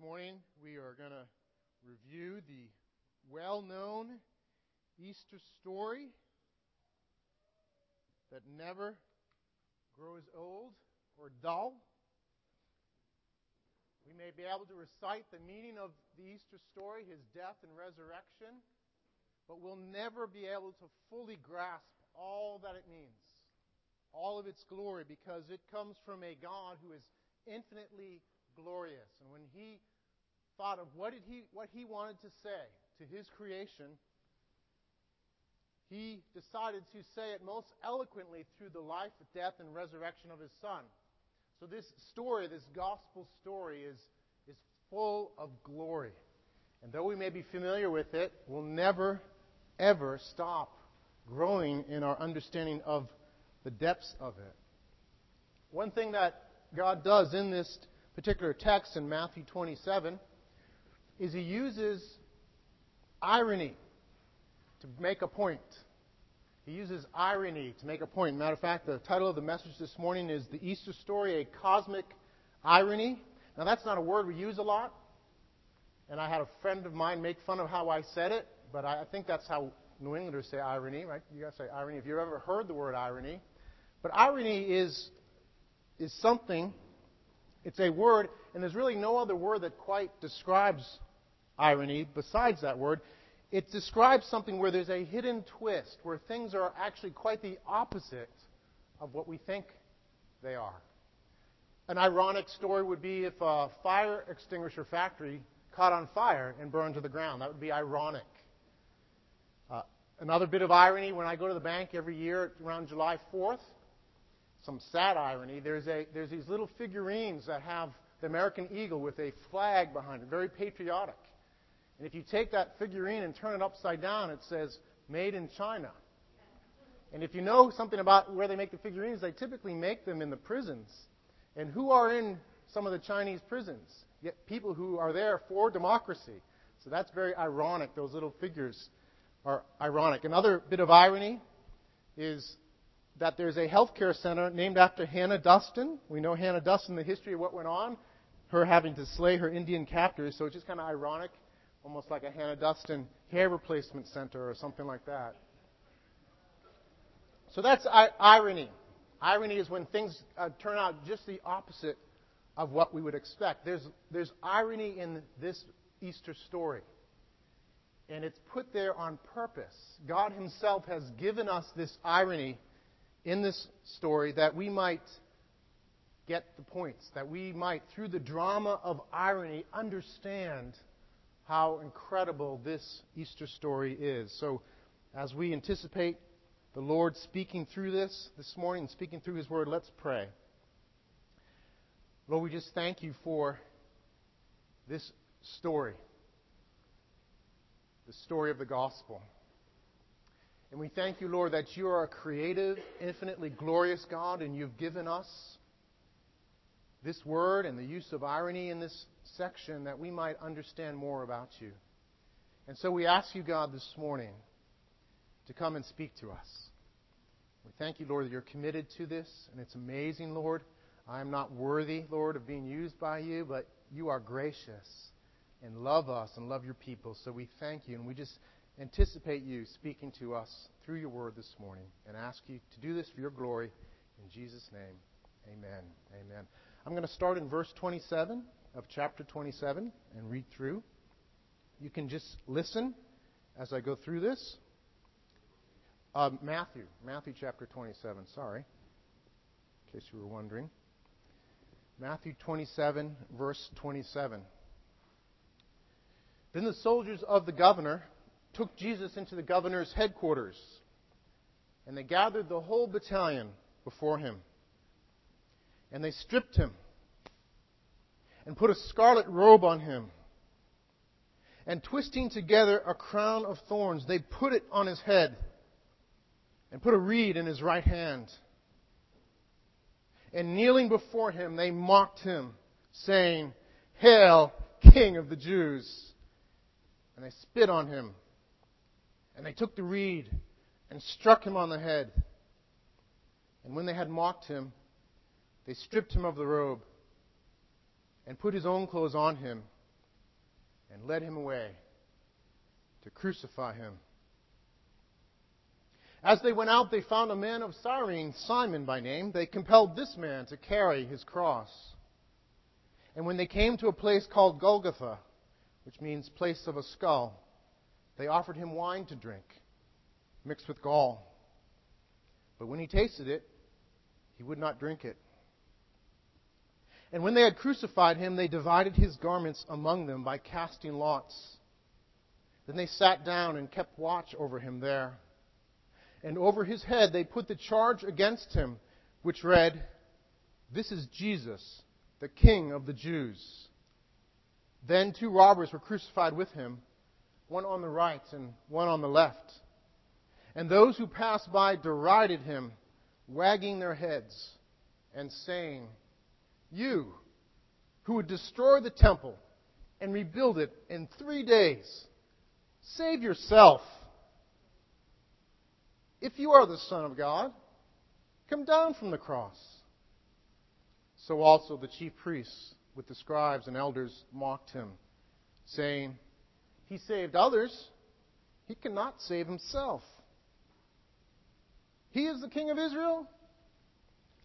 morning we are going to review the well known Easter story that never grows old or dull. We may be able to recite the meaning of the Easter story, his death and resurrection, but we'll never be able to fully grasp all that it means, all of its glory, because it comes from a God who is infinitely glorious. And when he thought of what, did he, what he wanted to say to his creation, he decided to say it most eloquently through the life, death, and resurrection of his son. So this story, this gospel story, is, is full of glory. And though we may be familiar with it, we'll never, ever stop growing in our understanding of the depths of it. One thing that God does in this particular text in Matthew 27 is he uses irony to make a point. He uses irony to make a point. Matter of fact, the title of the message this morning is The Easter Story, a Cosmic Irony. Now, that's not a word we use a lot. And I had a friend of mine make fun of how I said it, but I think that's how New Englanders say irony, right? You guys say irony if you've ever heard the word irony. But irony is, is something, it's a word, and there's really no other word that quite describes irony besides that word. It describes something where there's a hidden twist, where things are actually quite the opposite of what we think they are. An ironic story would be if a fire extinguisher factory caught on fire and burned to the ground. That would be ironic. Uh, another bit of irony when I go to the bank every year around July 4th, some sad irony, there's, a, there's these little figurines that have the American eagle with a flag behind it, very patriotic. And if you take that figurine and turn it upside down, it says, Made in China. And if you know something about where they make the figurines, they typically make them in the prisons. And who are in some of the Chinese prisons? Yet people who are there for democracy. So that's very ironic. Those little figures are ironic. Another bit of irony is that there's a healthcare center named after Hannah Dustin. We know Hannah Dustin, the history of what went on, her having to slay her Indian captors. So it's just kind of ironic almost like a Hannah Dustin hair replacement center or something like that. So that's irony. Irony is when things uh, turn out just the opposite of what we would expect. There's, there's irony in this Easter story. And it's put there on purpose. God Himself has given us this irony in this story that we might get the points, that we might, through the drama of irony, understand how incredible this Easter story is. So, as we anticipate the Lord speaking through this this morning, speaking through His Word, let's pray. Lord, we just thank you for this story, the story of the gospel. And we thank you, Lord, that you are a creative, infinitely glorious God, and you've given us this word and the use of irony in this section that we might understand more about you. And so we ask you, God, this morning to come and speak to us. We thank you, Lord, that you're committed to this, and it's amazing, Lord. I am not worthy, Lord, of being used by you, but you are gracious and love us and love your people. So we thank you, and we just anticipate you speaking to us through your word this morning and ask you to do this for your glory. In Jesus' name, amen. Amen. I'm going to start in verse 27 of chapter 27 and read through. You can just listen as I go through this. Uh, Matthew, Matthew chapter 27, sorry, in case you were wondering. Matthew 27, verse 27. Then the soldiers of the governor took Jesus into the governor's headquarters, and they gathered the whole battalion before him. And they stripped him and put a scarlet robe on him. And twisting together a crown of thorns, they put it on his head and put a reed in his right hand. And kneeling before him, they mocked him, saying, Hail, King of the Jews! And they spit on him. And they took the reed and struck him on the head. And when they had mocked him, they stripped him of the robe and put his own clothes on him and led him away to crucify him. As they went out, they found a man of Cyrene, Simon by name. They compelled this man to carry his cross. And when they came to a place called Golgotha, which means place of a skull, they offered him wine to drink, mixed with gall. But when he tasted it, he would not drink it. And when they had crucified him, they divided his garments among them by casting lots. Then they sat down and kept watch over him there. And over his head they put the charge against him, which read, This is Jesus, the King of the Jews. Then two robbers were crucified with him, one on the right and one on the left. And those who passed by derided him, wagging their heads and saying, You, who would destroy the temple and rebuild it in three days, save yourself. If you are the Son of God, come down from the cross. So also the chief priests with the scribes and elders mocked him, saying, He saved others, he cannot save himself. He is the King of Israel.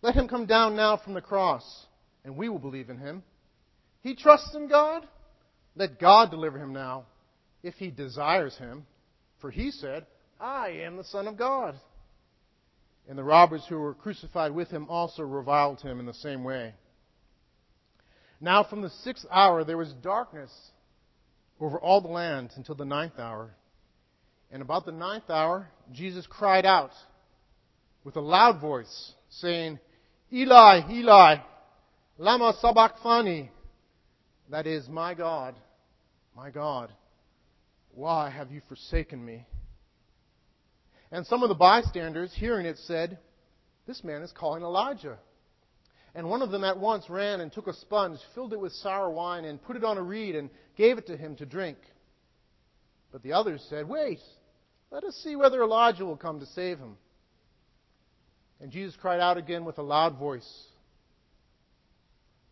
Let him come down now from the cross, and we will believe in him. He trusts in God. Let God deliver him now, if he desires him. For he said, I am the Son of God. And the robbers who were crucified with him also reviled him in the same way. Now from the sixth hour there was darkness over all the land until the ninth hour. And about the ninth hour, Jesus cried out with a loud voice, saying, Eli, Eli, lama sabachthani. That is, my God, my God, why have you forsaken me? And some of the bystanders, hearing it, said, This man is calling Elijah. And one of them at once ran and took a sponge, filled it with sour wine, and put it on a reed, and gave it to him to drink. But the others said, Wait, let us see whether Elijah will come to save him. And Jesus cried out again with a loud voice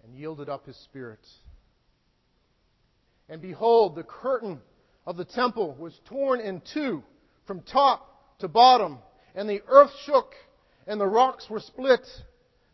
and yielded up his spirit. And behold, the curtain of the temple was torn in two from top to bottom, and the earth shook, and the rocks were split.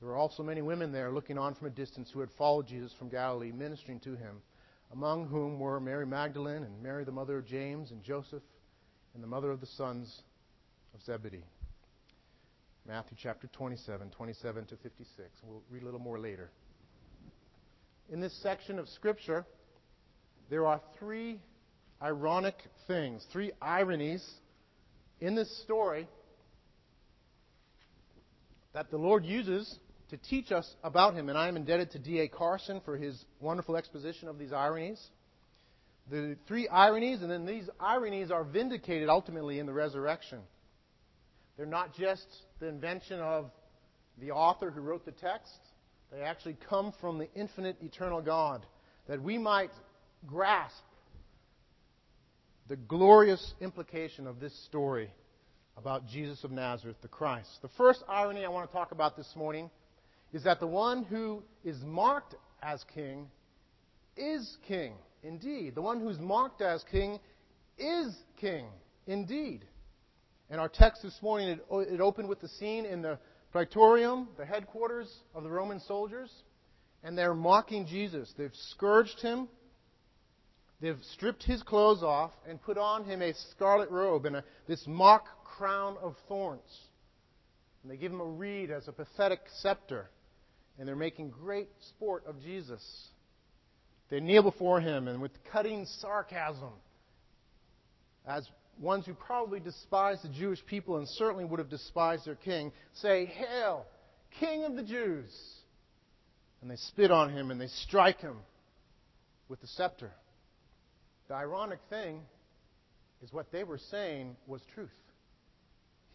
There were also many women there looking on from a distance who had followed Jesus from Galilee, ministering to him, among whom were Mary Magdalene and Mary, the mother of James and Joseph, and the mother of the sons of Zebedee. Matthew chapter 27, 27 to 56. We'll read a little more later. In this section of Scripture, there are three ironic things, three ironies in this story that the Lord uses to teach us about Him. And I am indebted to D.A. Carson for his wonderful exposition of these ironies. The three ironies, and then these ironies are vindicated ultimately in the resurrection. They're not just the invention of the author who wrote the text, they actually come from the infinite, eternal God, that we might grasp the glorious implication of this story about Jesus of Nazareth, the Christ. The first irony I want to talk about this morning is that the one who is marked as king is king indeed. The one who's marked as king is king indeed. And our text this morning, it, it opened with the scene in the praetorium, the headquarters of the Roman soldiers, and they're mocking Jesus. They've scourged him, they've stripped his clothes off, and put on him a scarlet robe and a, this mock crown of thorns. And they give him a reed as a pathetic scepter, and they're making great sport of Jesus. They kneel before him, and with cutting sarcasm, as ones who probably despise the Jewish people and certainly would have despised their king, say, Hail, King of the Jews! And they spit on him and they strike him with the scepter. The ironic thing is what they were saying was truth.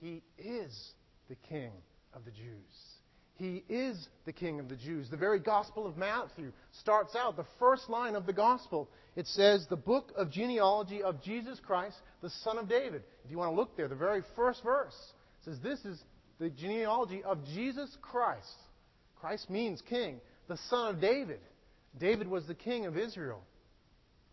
He is the King of the Jews. He is the King of the Jews. The very Gospel of Matthew starts out, the first line of the Gospel. It says, The book of genealogy of Jesus Christ, the son of David. If you want to look there, the very first verse says, This is the genealogy of Jesus Christ. Christ means king, the son of David. David was the king of Israel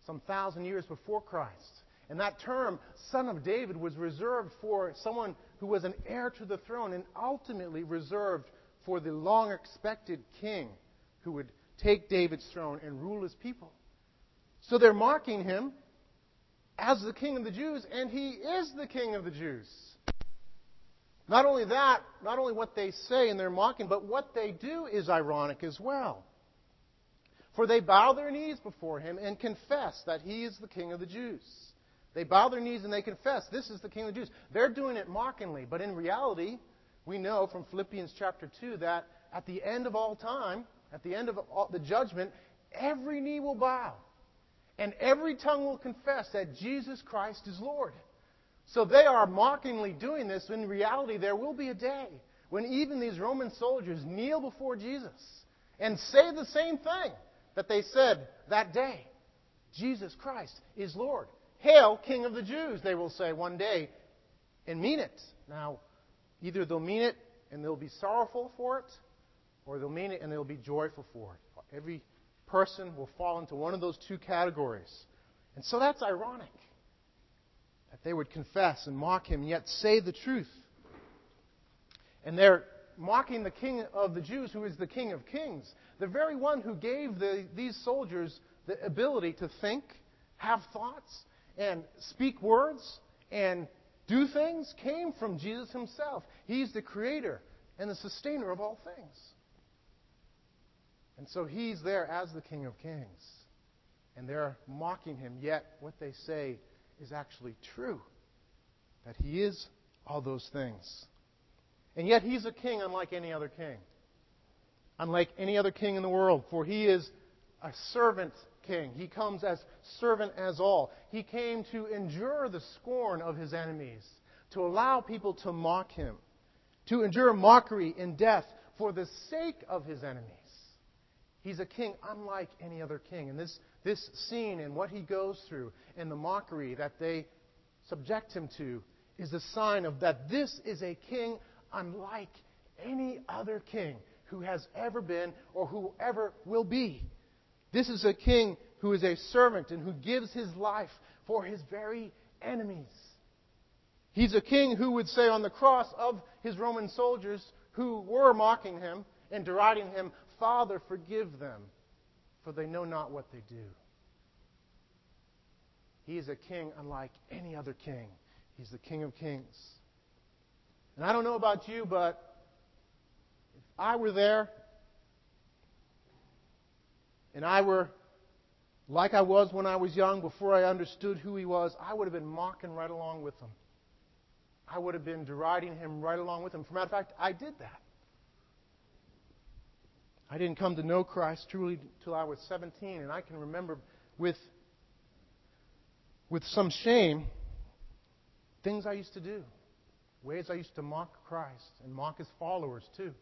some thousand years before Christ. And that term, son of David, was reserved for someone who was an heir to the throne and ultimately reserved for the long expected king who would take David's throne and rule his people. So they're mocking him as the king of the Jews, and he is the king of the Jews. Not only that, not only what they say and they're mocking, but what they do is ironic as well. For they bow their knees before him and confess that he is the king of the Jews. They bow their knees and they confess, this is the king of the Jews. They're doing it mockingly, but in reality, we know from Philippians chapter 2 that at the end of all time, at the end of all, the judgment, every knee will bow and every tongue will confess that Jesus Christ is Lord. So they are mockingly doing this. In reality, there will be a day when even these Roman soldiers kneel before Jesus and say the same thing that they said that day Jesus Christ is Lord. Hail, King of the Jews, they will say one day and mean it. Now, either they'll mean it and they'll be sorrowful for it, or they'll mean it and they'll be joyful for it. Every person will fall into one of those two categories. And so that's ironic that they would confess and mock him, yet say the truth. And they're mocking the king of the Jews, who is the king of kings, the very one who gave the, these soldiers the ability to think, have thoughts, and speak words, and do things, came from Jesus himself. He's the creator and the sustainer of all things. And so he's there as the King of Kings. And they're mocking him, yet what they say is actually true. That he is all those things. And yet he's a king unlike any other king. Unlike any other king in the world, for he is a servant king. He comes as servant as all. He came to endure the scorn of his enemies, to allow people to mock him, to endure mockery and death for the sake of his enemies. He's a king unlike any other king. And this, this scene and what he goes through and the mockery that they subject him to is a sign of that this is a king unlike any other king who has ever been or who ever will be. This is a king who is a servant and who gives his life for his very enemies. He's a king who would say on the cross of his Roman soldiers who were mocking him and deriding him, Father, forgive them, for they know not what they do. He is a king unlike any other king. He's the King of Kings. And I don't know about you, but if I were there and I were like I was when I was young, before I understood who he was, I would have been mocking right along with him. I would have been deriding him right along with him. For matter of fact, I did that. I didn't come to know Christ truly until I was 17, and I can remember with, with some shame things I used to do, ways I used to mock Christ and mock his followers too,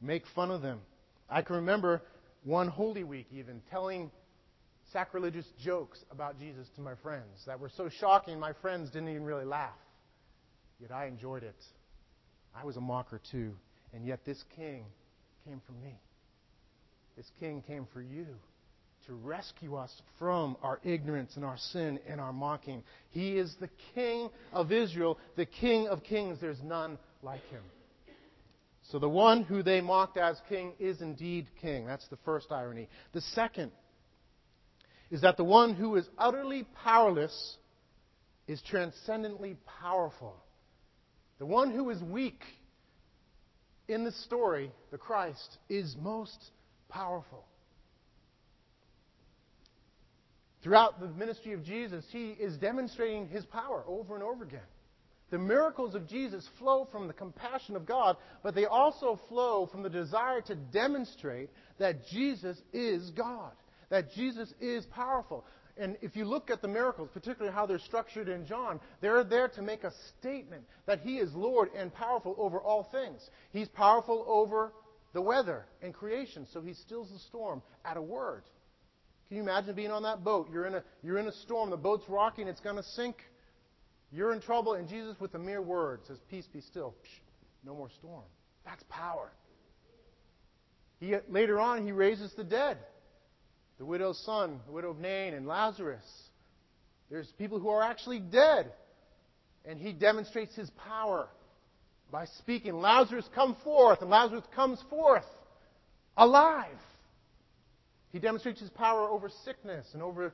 make fun of them. I can remember one Holy Week even telling sacrilegious jokes about Jesus to my friends that were so shocking my friends didn't even really laugh. Yet I enjoyed it. I was a mocker too, and yet this king came for me. This king came for you to rescue us from our ignorance and our sin and our mocking. He is the king of Israel, the king of kings. There's none like him. So the one who they mocked as king is indeed king. That's the first irony. The second is that the one who is utterly powerless is transcendently powerful. The one who is weak in the story, the Christ, is most powerful. Throughout the ministry of Jesus, he is demonstrating his power over and over again. The miracles of Jesus flow from the compassion of God, but they also flow from the desire to demonstrate that Jesus is God. that Jesus is powerful. And if you look at the miracles, particularly how they're structured in John, they're there to make a statement that He is Lord and powerful over all things. He's powerful over the weather and creation, so He stills the storm at a word. Can you imagine being on that boat? You're in a, you're in a storm, the boat's rocking, it's going to sink. You're in trouble, and Jesus, with a mere word, says, Peace be still. Psh, no more storm. That's power. He, later on, he raises the dead the widow's son, the widow of Nain, and Lazarus. There's people who are actually dead. And he demonstrates his power by speaking, Lazarus, come forth. And Lazarus comes forth alive. He demonstrates his power over sickness and over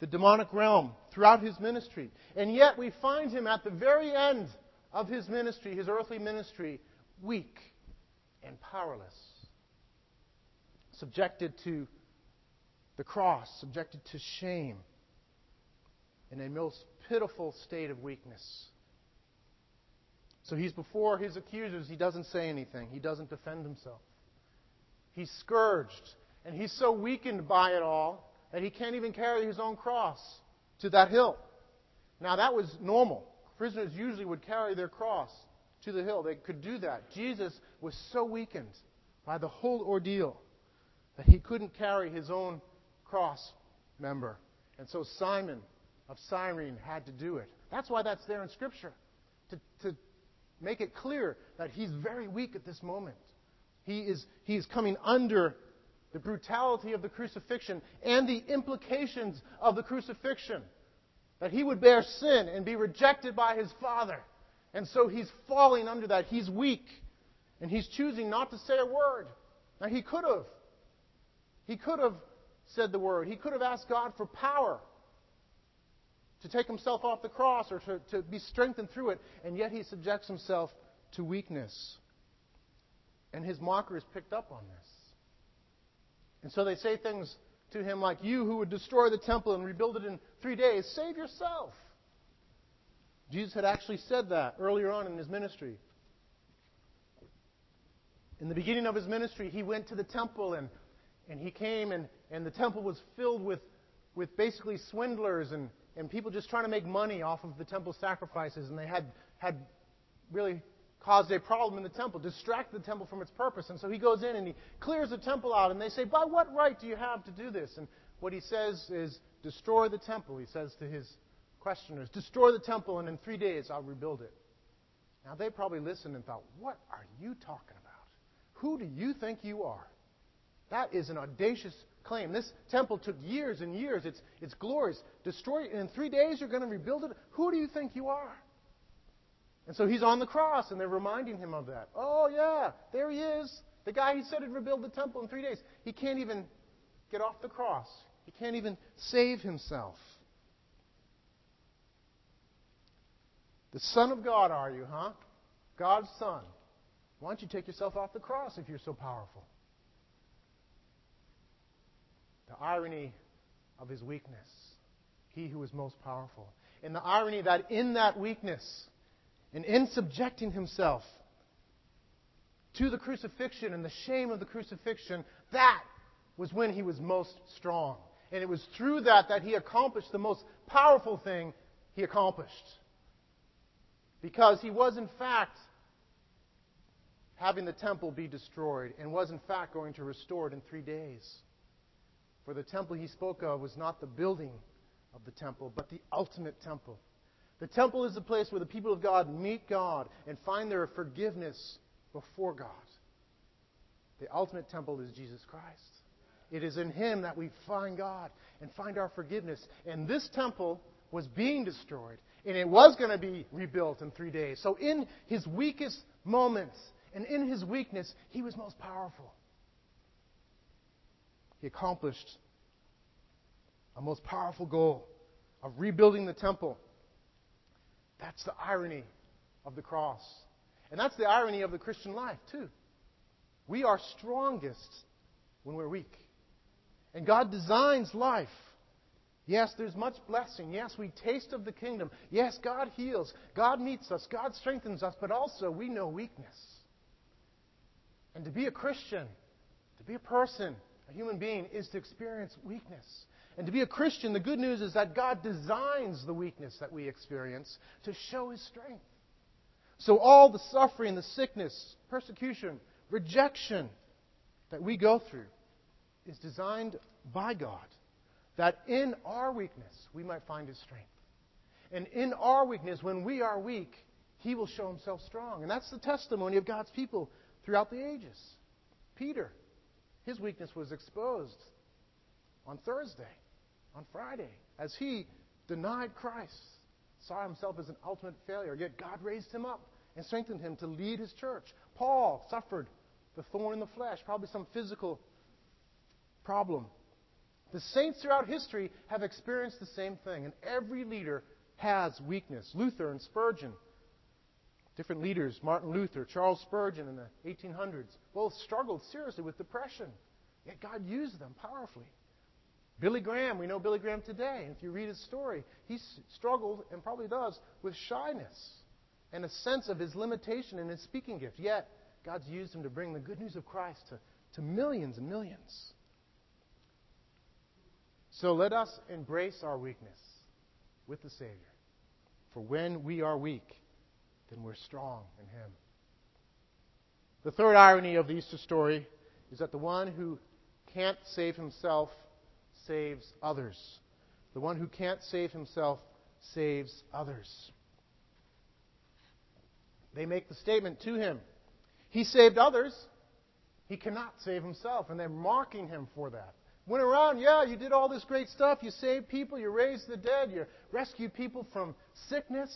the demonic realm throughout his ministry. And yet we find him at the very end of his ministry, his earthly ministry, weak and powerless, subjected to the cross, subjected to shame, in a most pitiful state of weakness. So he's before his accusers. He doesn't say anything, he doesn't defend himself. He's scourged, and he's so weakened by it all that he can't even carry his own cross to that hill. Now, that was normal. Prisoners usually would carry their cross to the hill. They could do that. Jesus was so weakened by the whole ordeal that he couldn't carry his own cross member. And so Simon of Cyrene had to do it. That's why that's there in Scripture, to, to make it clear that he's very weak at this moment. He is, he is coming under the brutality of the crucifixion and the implications of the crucifixion. That he would bear sin and be rejected by his Father. And so he's falling under that. He's weak. And he's choosing not to say a word. Now, he could have. He could have said the word. He could have asked God for power to take himself off the cross or to, to be strengthened through it, and yet he subjects himself to weakness. And his mockers picked up on this. And so they say things to him like, You who would destroy the temple and rebuild it in three days, save yourself. Jesus had actually said that earlier on in his ministry. In the beginning of his ministry, he went to the temple and, and he came and and the temple was filled with, with basically swindlers and, and people just trying to make money off of the temple sacrifices, and they had, had really caused a problem in the temple, distracted the temple from its purpose. And so he goes in and he clears the temple out, and they say, By what right do you have to do this? And what he says is, Destroy the temple, he says to his questioners. Destroy the temple, and in three days I'll rebuild it. Now they probably listened and thought, What are you talking about? Who do you think you are? That is an audacious claim. This temple took years and years. It's, it's glorious. Destroy it. And In three days, you're going to rebuild it? Who do you think you are? And so he's on the cross, and they're reminding him of that. Oh, yeah, there he is. The guy who said he'd rebuild the temple in three days. He can't even get off the cross, he can't even save himself. The Son of God, are you, huh? God's Son. Why don't you take yourself off the cross if you're so powerful? The irony of his weakness. He who is most powerful. And the irony that in that weakness, and in subjecting himself to the crucifixion and the shame of the crucifixion, that was when he was most strong. And it was through that that he accomplished the most powerful thing he accomplished. Because he was, in fact, having the temple be destroyed and was, in fact, going to restore it in three days. For the temple he spoke of was not the building of the temple, but the ultimate temple. The temple is the place where the people of God meet God and find their forgiveness before God. The ultimate temple is Jesus Christ. It is in Him that we find God and find our forgiveness. And this temple was being destroyed, and it was going to be rebuilt in three days. So, in His weakest moments and in His weakness, He was most powerful he accomplished a most powerful goal of rebuilding the temple. That's the irony of the cross. And that's the irony of the Christian life, too. We are strongest when we're weak. And God designs life. Yes, there's much blessing. Yes, we taste of the kingdom. Yes, God heals. God meets us. God strengthens us. But also, we know weakness. And to be a Christian, to be a person a human being, is to experience weakness. And to be a Christian, the good news is that God designs the weakness that we experience to show His strength. So all the suffering, the sickness, persecution, rejection that we go through is designed by God that in our weakness we might find His strength. And in our weakness, when we are weak, He will show Himself strong. And that's the testimony of God's people throughout the ages. Peter, his weakness was exposed on Thursday, on Friday, as he denied Christ, saw himself as an ultimate failure. Yet God raised him up and strengthened him to lead his church. Paul suffered the thorn in the flesh, probably some physical problem. The saints throughout history have experienced the same thing, and every leader has weakness. Luther and Spurgeon, different leaders, Martin Luther, Charles Spurgeon in the 1800s, both struggled seriously with depression. Yet God used them powerfully. Billy Graham, we know Billy Graham today. If you read his story, he struggled and probably does with shyness and a sense of his limitation in his speaking gift. Yet, God's used him to bring the good news of Christ to, to millions and millions. So let us embrace our weakness with the Savior. For when we are weak, then we're strong in Him. The third irony of the Easter story is that the one who can't save himself saves others. The one who can't save himself saves others. They make the statement to him He saved others, he cannot save himself. And they're mocking him for that. Went around, yeah, you did all this great stuff. You saved people, you raised the dead, you rescued people from sickness.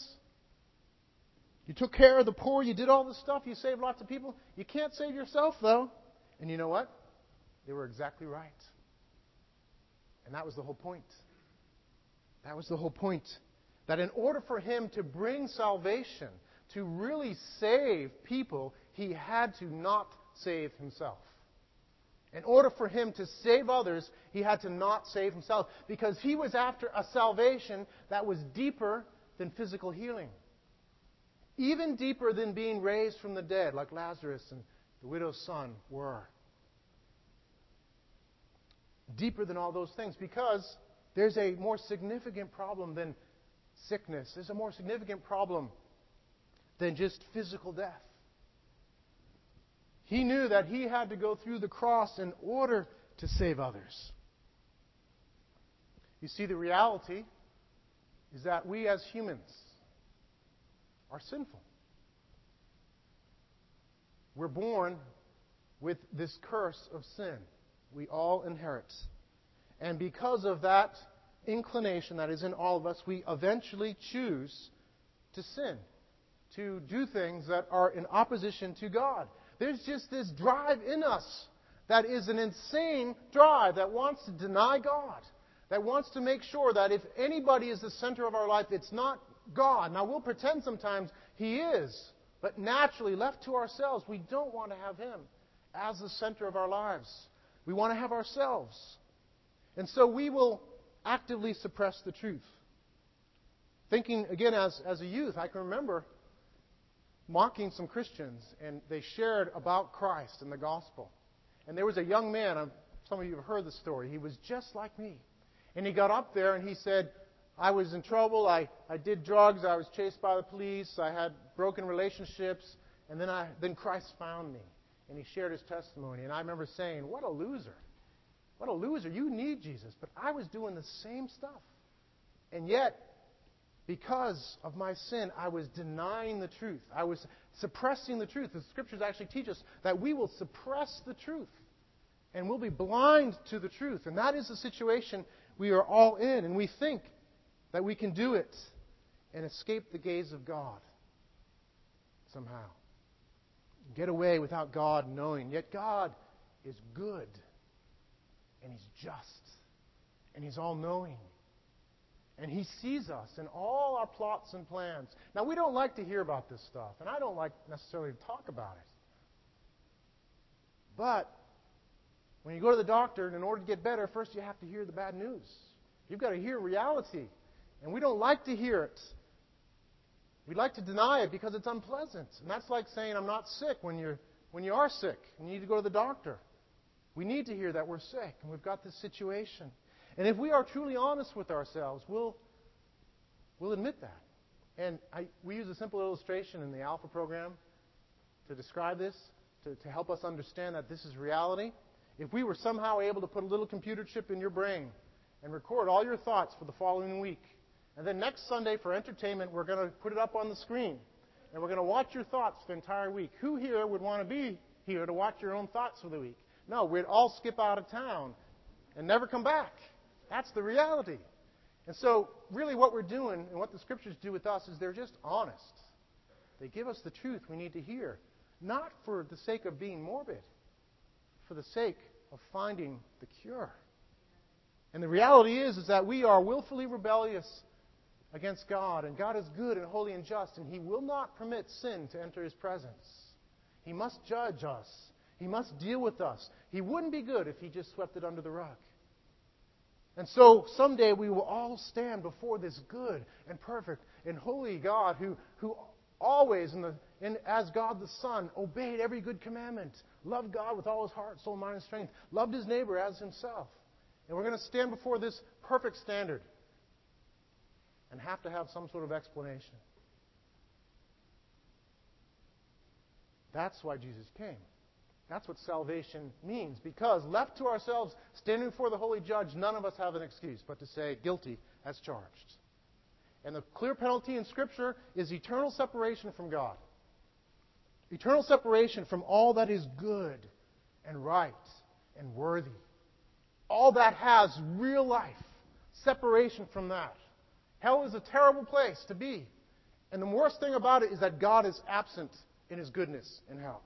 You took care of the poor, you did all this stuff, you saved lots of people. You can't save yourself, though. And you know what? They were exactly right. And that was the whole point. That was the whole point. That in order for him to bring salvation, to really save people, he had to not save himself. In order for him to save others, he had to not save himself because he was after a salvation that was deeper than physical healing. Even deeper than being raised from the dead, like Lazarus and the widow's son were deeper than all those things because there's a more significant problem than sickness. There's a more significant problem than just physical death. He knew that he had to go through the cross in order to save others. You see, the reality is that we as humans are sinful. We're born with this curse of sin we all inherit. And because of that inclination that is in all of us, we eventually choose to sin, to do things that are in opposition to God. There's just this drive in us that is an insane drive that wants to deny God, that wants to make sure that if anybody is the center of our life, it's not God. Now, we'll pretend sometimes He is, but naturally, left to ourselves, we don't want to have Him as the center of our lives. We want to have ourselves. And so we will actively suppress the truth. Thinking, again, as, as a youth, I can remember mocking some Christians, and they shared about Christ and the gospel. And there was a young man, some of you have heard the story, he was just like me. And he got up there and he said, I was in trouble, I, I did drugs, I was chased by the police, I had broken relationships, and then, I, then Christ found me and he shared his testimony. And I remember saying, What a loser. What a loser. You need Jesus. But I was doing the same stuff. And yet, because of my sin, I was denying the truth. I was suppressing the truth. The scriptures actually teach us that we will suppress the truth and we'll be blind to the truth. And that is the situation we are all in. And we think that we can do it and escape the gaze of God somehow get away without God knowing. Yet God is good, and He's just, and He's all knowing. And He sees us in all our plots and plans. Now, we don't like to hear about this stuff, and I don't like necessarily to talk about it. But when you go to the doctor, and in order to get better, first you have to hear the bad news. You've got to hear reality. And we don't like to hear it. We like to deny it because it's unpleasant. And that's like saying I'm not sick when you're when you are sick and you need to go to the doctor. We need to hear that we're sick and we've got this situation. And if we are truly honest with ourselves, we'll, we'll admit that. And I, we use a simple illustration in the Alpha program to describe this, to, to help us understand that this is reality. If we were somehow able to put a little computer chip in your brain and record all your thoughts for the following week, and then next Sunday for entertainment, we're going to put it up on the screen. And we're going to watch your thoughts the entire week. Who here would want to be here to watch your own thoughts for the week? No, we'd all skip out of town and never come back. That's the reality. And so, really, what we're doing and what the scriptures do with us is they're just honest. They give us the truth we need to hear, not for the sake of being morbid, for the sake of finding the cure. And the reality is, is that we are willfully rebellious against God, and God is good and holy and just, and He will not permit sin to enter His presence. He must judge us. He must deal with us. He wouldn't be good if He just swept it under the rug. And so someday we will all stand before this good and perfect and holy God who, who always, in the, in, as God the Son, obeyed every good commandment, loved God with all his heart, soul, mind, and strength, loved his neighbor as himself. And we're going to stand before this perfect standard and have to have some sort of explanation. That's why Jesus came. That's what salvation means. Because left to ourselves, standing before the holy judge, none of us have an excuse but to say, guilty as charged. And the clear penalty in Scripture is eternal separation from God. Eternal separation from all that is good and right and worthy. All that has real life. Separation from that. Hell is a terrible place to be. And the worst thing about it is that God is absent in his goodness in hell.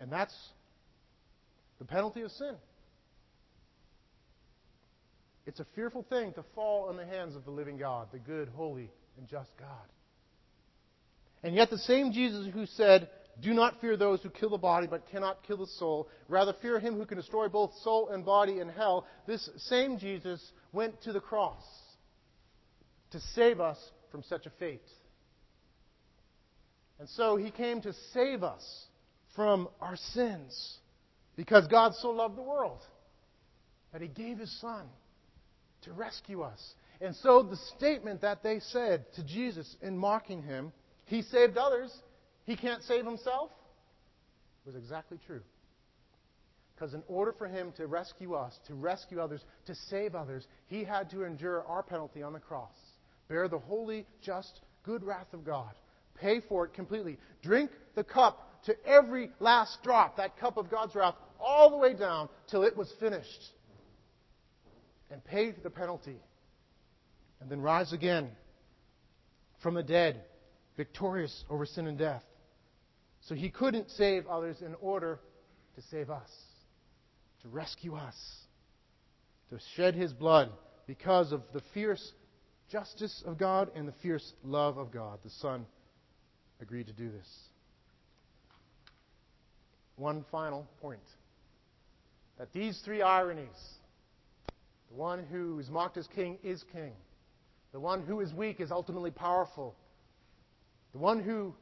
And that's the penalty of sin. It's a fearful thing to fall in the hands of the living God, the good, holy, and just God. And yet, the same Jesus who said, Do not fear those who kill the body but cannot kill the soul, rather fear him who can destroy both soul and body in hell, this same Jesus went to the cross to save us from such a fate. And so he came to save us from our sins. Because God so loved the world that He gave His Son to rescue us. And so the statement that they said to Jesus in mocking Him, He saved others, He can't save Himself, was exactly true. Because in order for Him to rescue us, to rescue others, to save others, He had to endure our penalty on the cross, bear the holy, just, good wrath of God, pay for it completely, drink the cup to every last drop, that cup of God's wrath, all the way down till it was finished. And pay the penalty. And then rise again from the dead, victorious over sin and death. So he couldn't save others in order to save us, to rescue us, to shed his blood because of the fierce justice of God and the fierce love of God. The Son agreed to do this one final point that these three ironies the one who is mocked as king is king, the one who is weak is ultimately powerful, the one who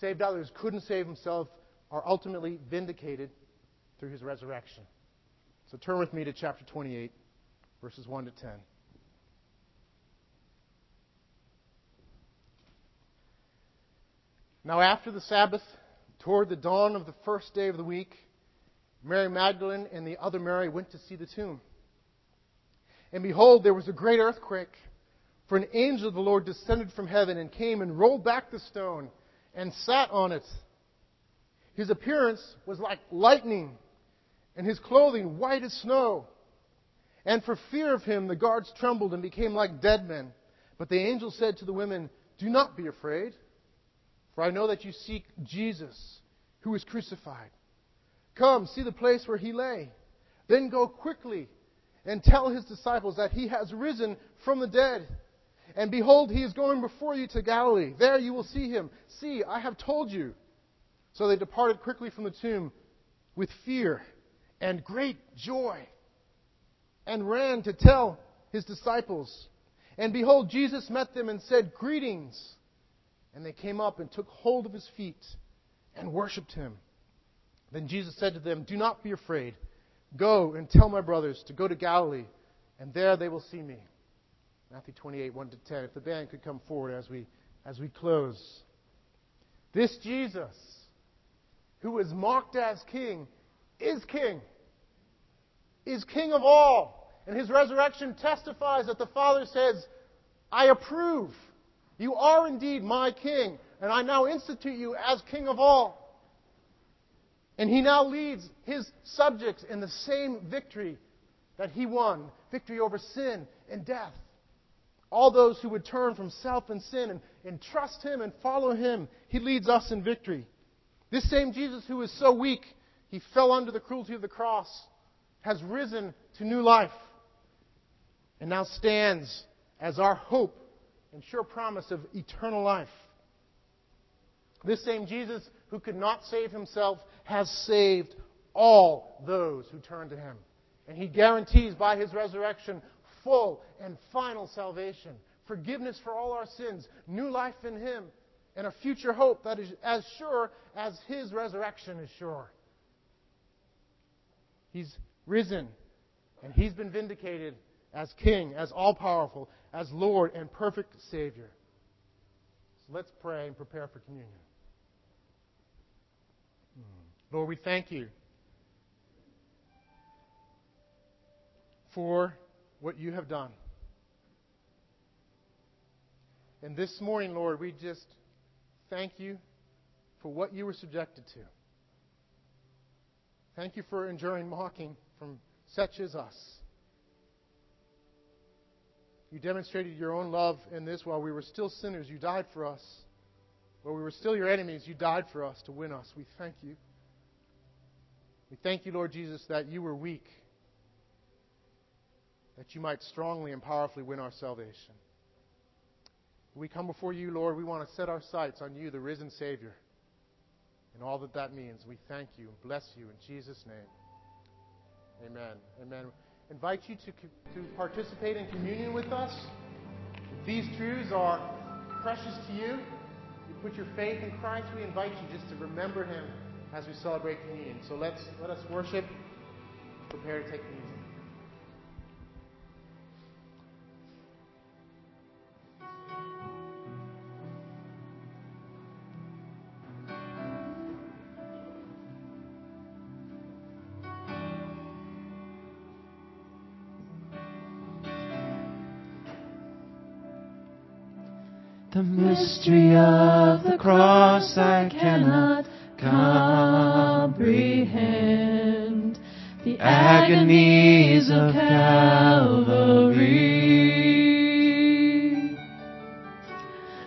saved others couldn't save himself are ultimately vindicated through his resurrection. So turn with me to chapter 28, verses 1 to 10. Now, after the Sabbath, Toward the dawn of the first day of the week, Mary Magdalene and the other Mary went to see the tomb. And behold, there was a great earthquake, for an angel of the Lord descended from heaven and came and rolled back the stone and sat on it. His appearance was like lightning, and his clothing white as snow. And for fear of him, the guards trembled and became like dead men. But the angel said to the women, Do not be afraid. For I know that you seek Jesus, who was crucified. Come, see the place where he lay. Then go quickly and tell his disciples that he has risen from the dead. And behold, he is going before you to Galilee. There you will see him. See, I have told you. So they departed quickly from the tomb with fear and great joy and ran to tell his disciples. And behold, Jesus met them and said, Greetings. And they came up and took hold of his feet and worshipped him. Then Jesus said to them, Do not be afraid. Go and tell my brothers to go to Galilee, and there they will see me. Matthew 28, 1 to 10. If the band could come forward as we, as we close. This Jesus, who was mocked as king, is king, is king of all. And his resurrection testifies that the Father says, I approve. You are indeed my king, and I now institute you as king of all. And he now leads his subjects in the same victory that he won victory over sin and death. All those who would turn from self and sin and, and trust him and follow him, he leads us in victory. This same Jesus who was so weak, he fell under the cruelty of the cross, has risen to new life, and now stands as our hope and sure promise of eternal life. This same Jesus who could not save himself has saved all those who turn to him. And he guarantees by his resurrection full and final salvation, forgiveness for all our sins, new life in him, and a future hope that is as sure as his resurrection is sure. He's risen, and he's been vindicated as King, as all powerful, as Lord and perfect Savior. So let's pray and prepare for communion. Hmm. Lord, we thank you for what you have done. And this morning, Lord, we just thank you for what you were subjected to. Thank you for enduring mocking from such as us. You demonstrated your own love in this while we were still sinners. You died for us. While we were still your enemies, you died for us to win us. We thank you. We thank you, Lord Jesus, that you were weak, that you might strongly and powerfully win our salvation. We come before you, Lord, we want to set our sights on you, the risen Savior, and all that that means. We thank you and bless you in Jesus' name. Amen. Amen. Invite you to, to participate in communion with us. If these truths are precious to you, you put your faith in Christ, we invite you just to remember Him as we celebrate communion. So let's let us worship, prepare to take communion. The mystery of the cross I cannot comprehend. The agonies of Calvary.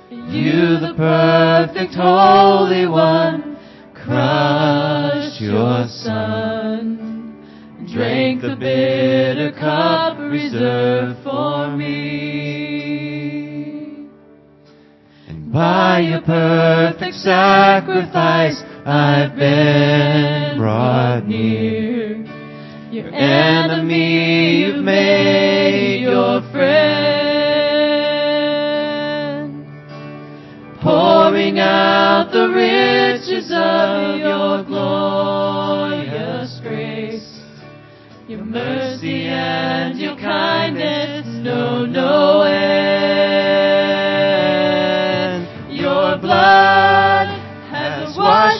You, the perfect Holy One, crushed your Son, drank the bitter cup reserved for me. By your perfect sacrifice, I've been brought near. Your enemy you've made your friend. Pouring out the riches of your glorious grace. Your mercy and your kindness know no end.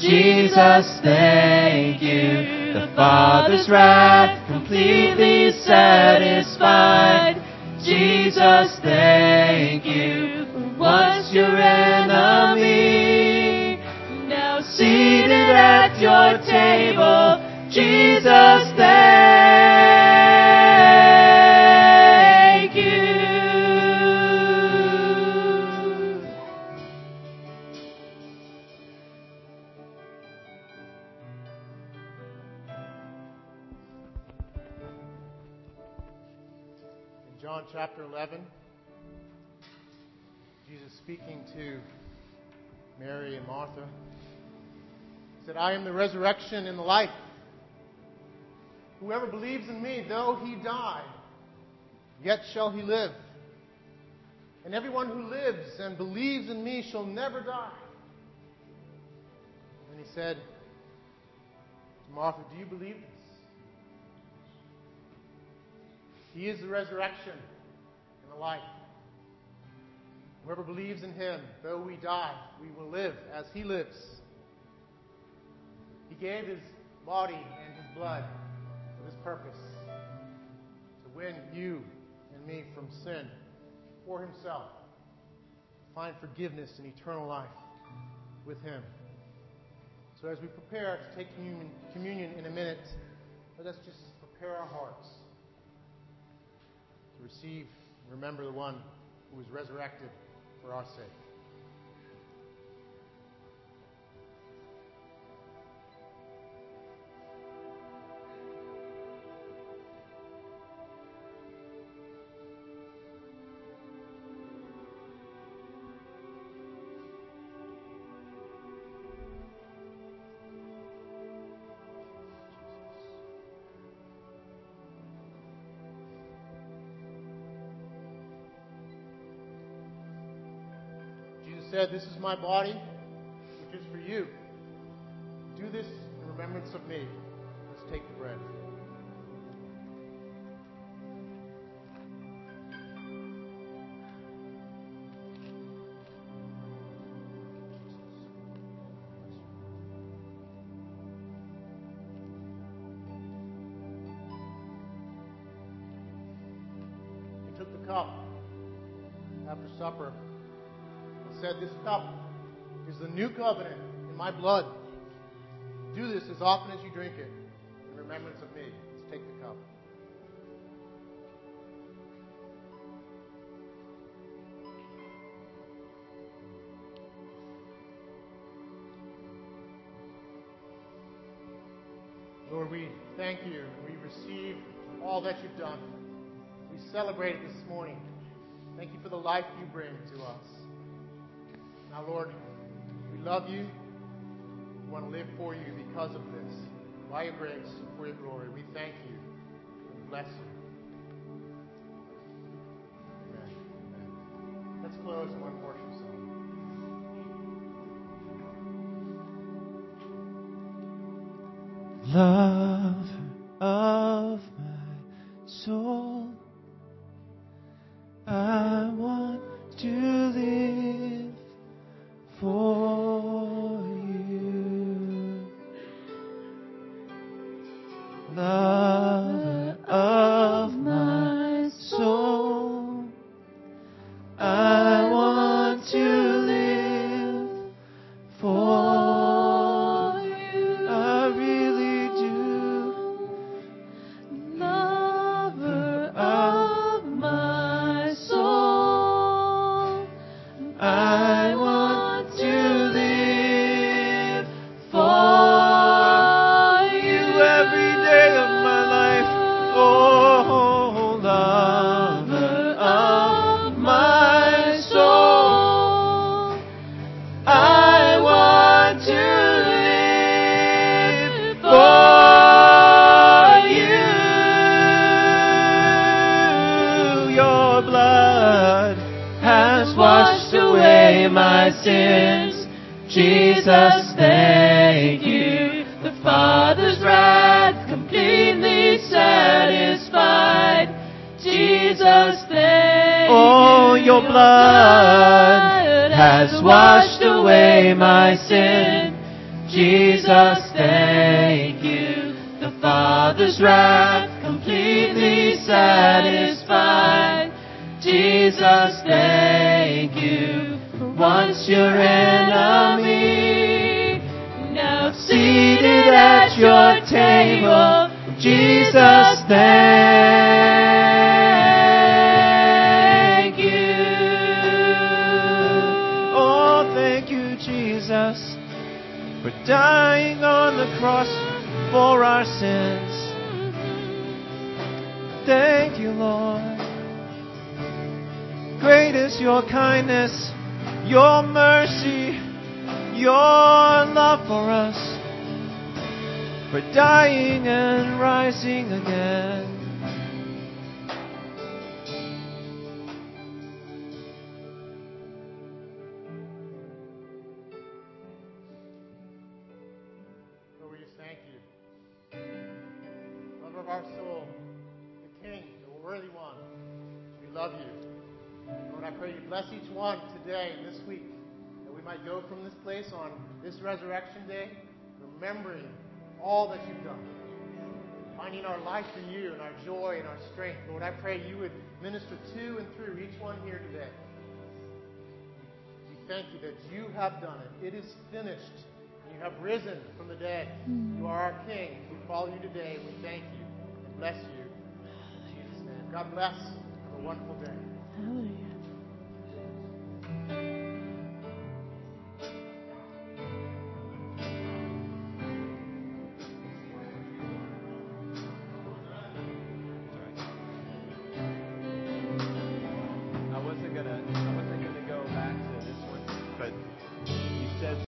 Jesus, thank you. The Father's wrath completely satisfied. Jesus, thank you. Was your enemy now seated at your table? Jesus, thank John chapter 11, Jesus speaking to Mary and Martha said, I am the resurrection and the life. Whoever believes in me, though he die, yet shall he live. And everyone who lives and believes in me shall never die. And he said Martha, Do you believe this? He is the resurrection and the life. Whoever believes in him, though we die, we will live as he lives. He gave his body and his blood for this purpose to win you and me from sin for himself, to find forgiveness and eternal life with him. So, as we prepare to take communion, communion in a minute, let us just prepare our hearts to receive and remember the one who was resurrected for our sake. Said, This is my body, which is for you. Do this in remembrance of me. New covenant in my blood. Do this as often as you drink it in remembrance of me. Let's take the cup. Lord, we thank you we receive all that you've done. We celebrate it this morning. Thank you for the life you bring to us. Now, Lord, love you. We want to live for you because of this. By your grace for your glory, we thank you and bless you. Amen. Let's close in one worship song. Lover Jesus, thank you. The Father's wrath completely satisfied. Jesus, thank oh, you. oh, your blood has washed away my sin. Jesus, thank you. The Father's wrath your kindness, your mercy, your love for us, for dying and rising again. Place on this resurrection day, remembering all that you've done, finding our life in you and our joy and our strength. Lord, I pray you would minister to and through each one here today. We thank you that you have done it. It is finished. You have risen from the dead. You are our King. We follow you today. We thank you and bless you. In Jesus' name. God bless. Have a wonderful day. Hallelujah.